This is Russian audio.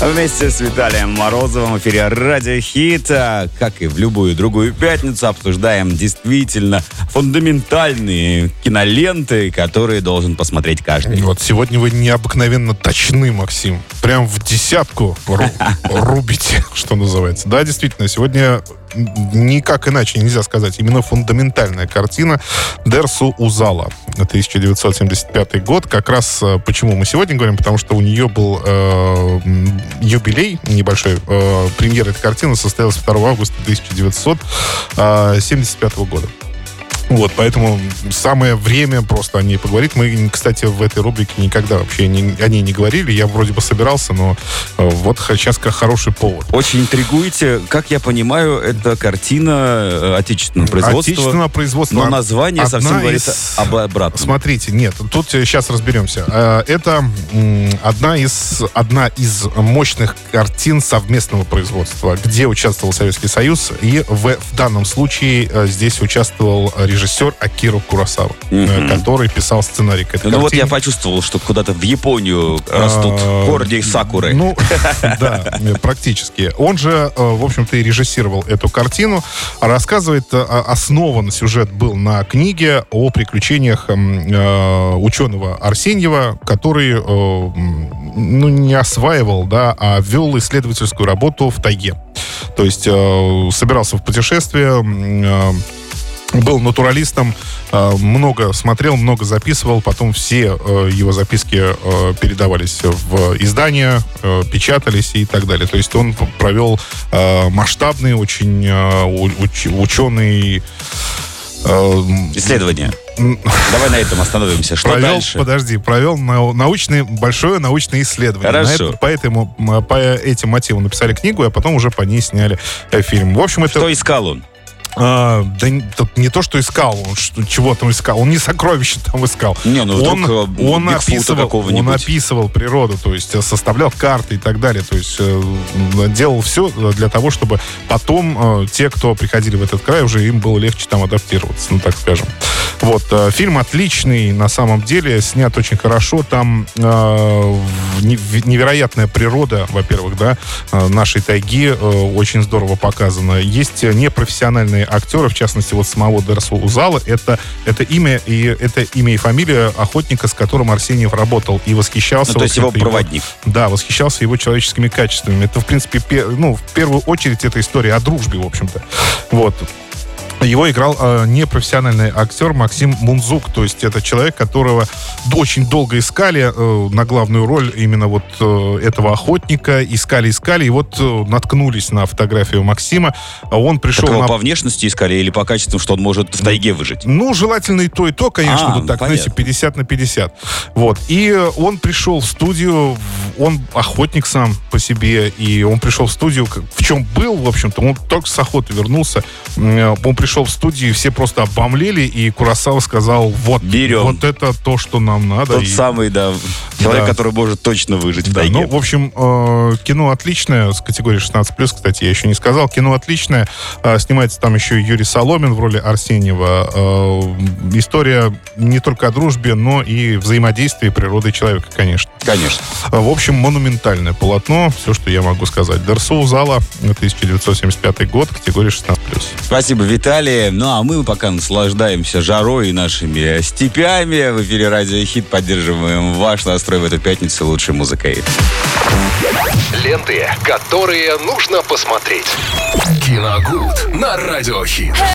Вместе с Виталием Морозовым в эфире Радио Хит, а, как и в любую другую пятницу, обсуждаем действительно фундаментальные киноленты, которые должен посмотреть каждый. Вот сегодня вы необыкновенно точны, Максим. Прям в десятку ру- рубите, что называется. Да, действительно, сегодня никак иначе нельзя сказать. Именно фундаментальная картина Дерсу Узала. 1975 год. Как раз э, почему мы сегодня говорим, потому что у нее был э, юбилей небольшой. Э, премьера этой картины состоялась 2 августа 1975 года. Вот, поэтому самое время просто о ней поговорить. Мы, кстати, в этой рубрике никогда вообще не- о ней не говорили. Я вроде бы собирался, но э, вот сейчас как хороший повод. Очень интригуете. Как я понимаю, это картина э, отечественного производства. Отечественного производства. Но название совсем Одна говорит из- об обратном. Смотрите, нет, тут сейчас разберемся. Э, Это м, одна из, одна из мощных картин совместного производства, где участвовал Советский Союз, и в, в данном случае здесь участвовал режиссер Акиро Курасава, э, Мгм. который писал сценарий к этой Ну вот картине. я почувствовал, что куда-то в Японию растут А, корни сакуры. Ну, да, практически. Он же, э, в общем-то, и режиссировал эту картину. Рассказывает, э, основан сюжет был на книге о приключениях э, ученого Арсеньева, который, э, ну, не осваивал, да, а вел исследовательскую работу в тайге. То есть э, собирался в путешествие, э, был натуралистом, э, много смотрел, много записывал, потом все э, его записки э, передавались в издания, печатались и так далее. То есть он провел масштабный, очень у- уч- ученый Исследование. м, Давай на этом остановимся. Что провел, дальше? подожди, провел нау- научное, большое научное исследование. На Хорошо. это- поэтому м, по этим мотивам написали книгу, а потом уже по ней сняли фильм. В общем, это... Что искал он? А, да тут не то, что искал, он что, чего там искал, он не сокровища там искал. Не, ну он, э, он, описывал, он описывал природу, то есть э, составлял карты и так далее, то есть э, делал все для того, чтобы потом те, кто приходили в этот край, уже им было легче там адаптироваться, ну так скажем. Вот, э, фильм отличный на самом деле, снят очень хорошо, там э, невероятная природа, во-первых, да, э, нашей тайги э, очень здорово показана. Есть э, непрофессиональные актеры, в частности, вот самого Дерсу Узала, это, это имя и это имя и фамилия охотника, с которым Арсеньев работал и восхищался. Ну, то есть его проводник. да, восхищался его человеческими качествами. Это, в принципе, пе- ну, в первую очередь, это история о дружбе, в общем-то. Вот. Его играл э, непрофессиональный актер Максим Мунзук, то есть это человек, которого очень долго искали э, на главную роль именно вот э, этого охотника, искали, искали, и вот э, наткнулись на фотографию Максима. А Он пришел Так на по внешности искали или по качеству, что он может в тайге выжить? ну, желательно и то, и то, конечно, А, тут так, понятно. знаете, 50 на 50. Вот. И э, он пришел в студию, в- он охотник сам по себе, и он пришел в студию, в чем был, в общем-то, он только с охоты вернулся, э, он пришел в студию, и все просто обомлели, и Курасава сказал, вот, Берем. вот это то, что нам надо. Тот И- самый, да, человек, Да. который может точно выжить в да, тайге. ну, в общем, э, кино отличное, с категории 16+, кстати, я еще не сказал. Кино отличное. Э, снимается там еще Юрий Соломин в роли Арсеньева. Э, история не только о дружбе, но и взаимодействии природы и человека, конечно. Конечно. В общем, монументальное полотно. Все, что я могу сказать. Дерсу Зала, 1975 год, категория 16+. Спасибо, Виталий. Ну, а мы пока наслаждаемся жарой и нашими степями. В эфире Радио Хит поддерживаем ваш настрой в эту пятницу лучшей музыкой. Ленты, которые нужно посмотреть. Киногуд на Радиохит.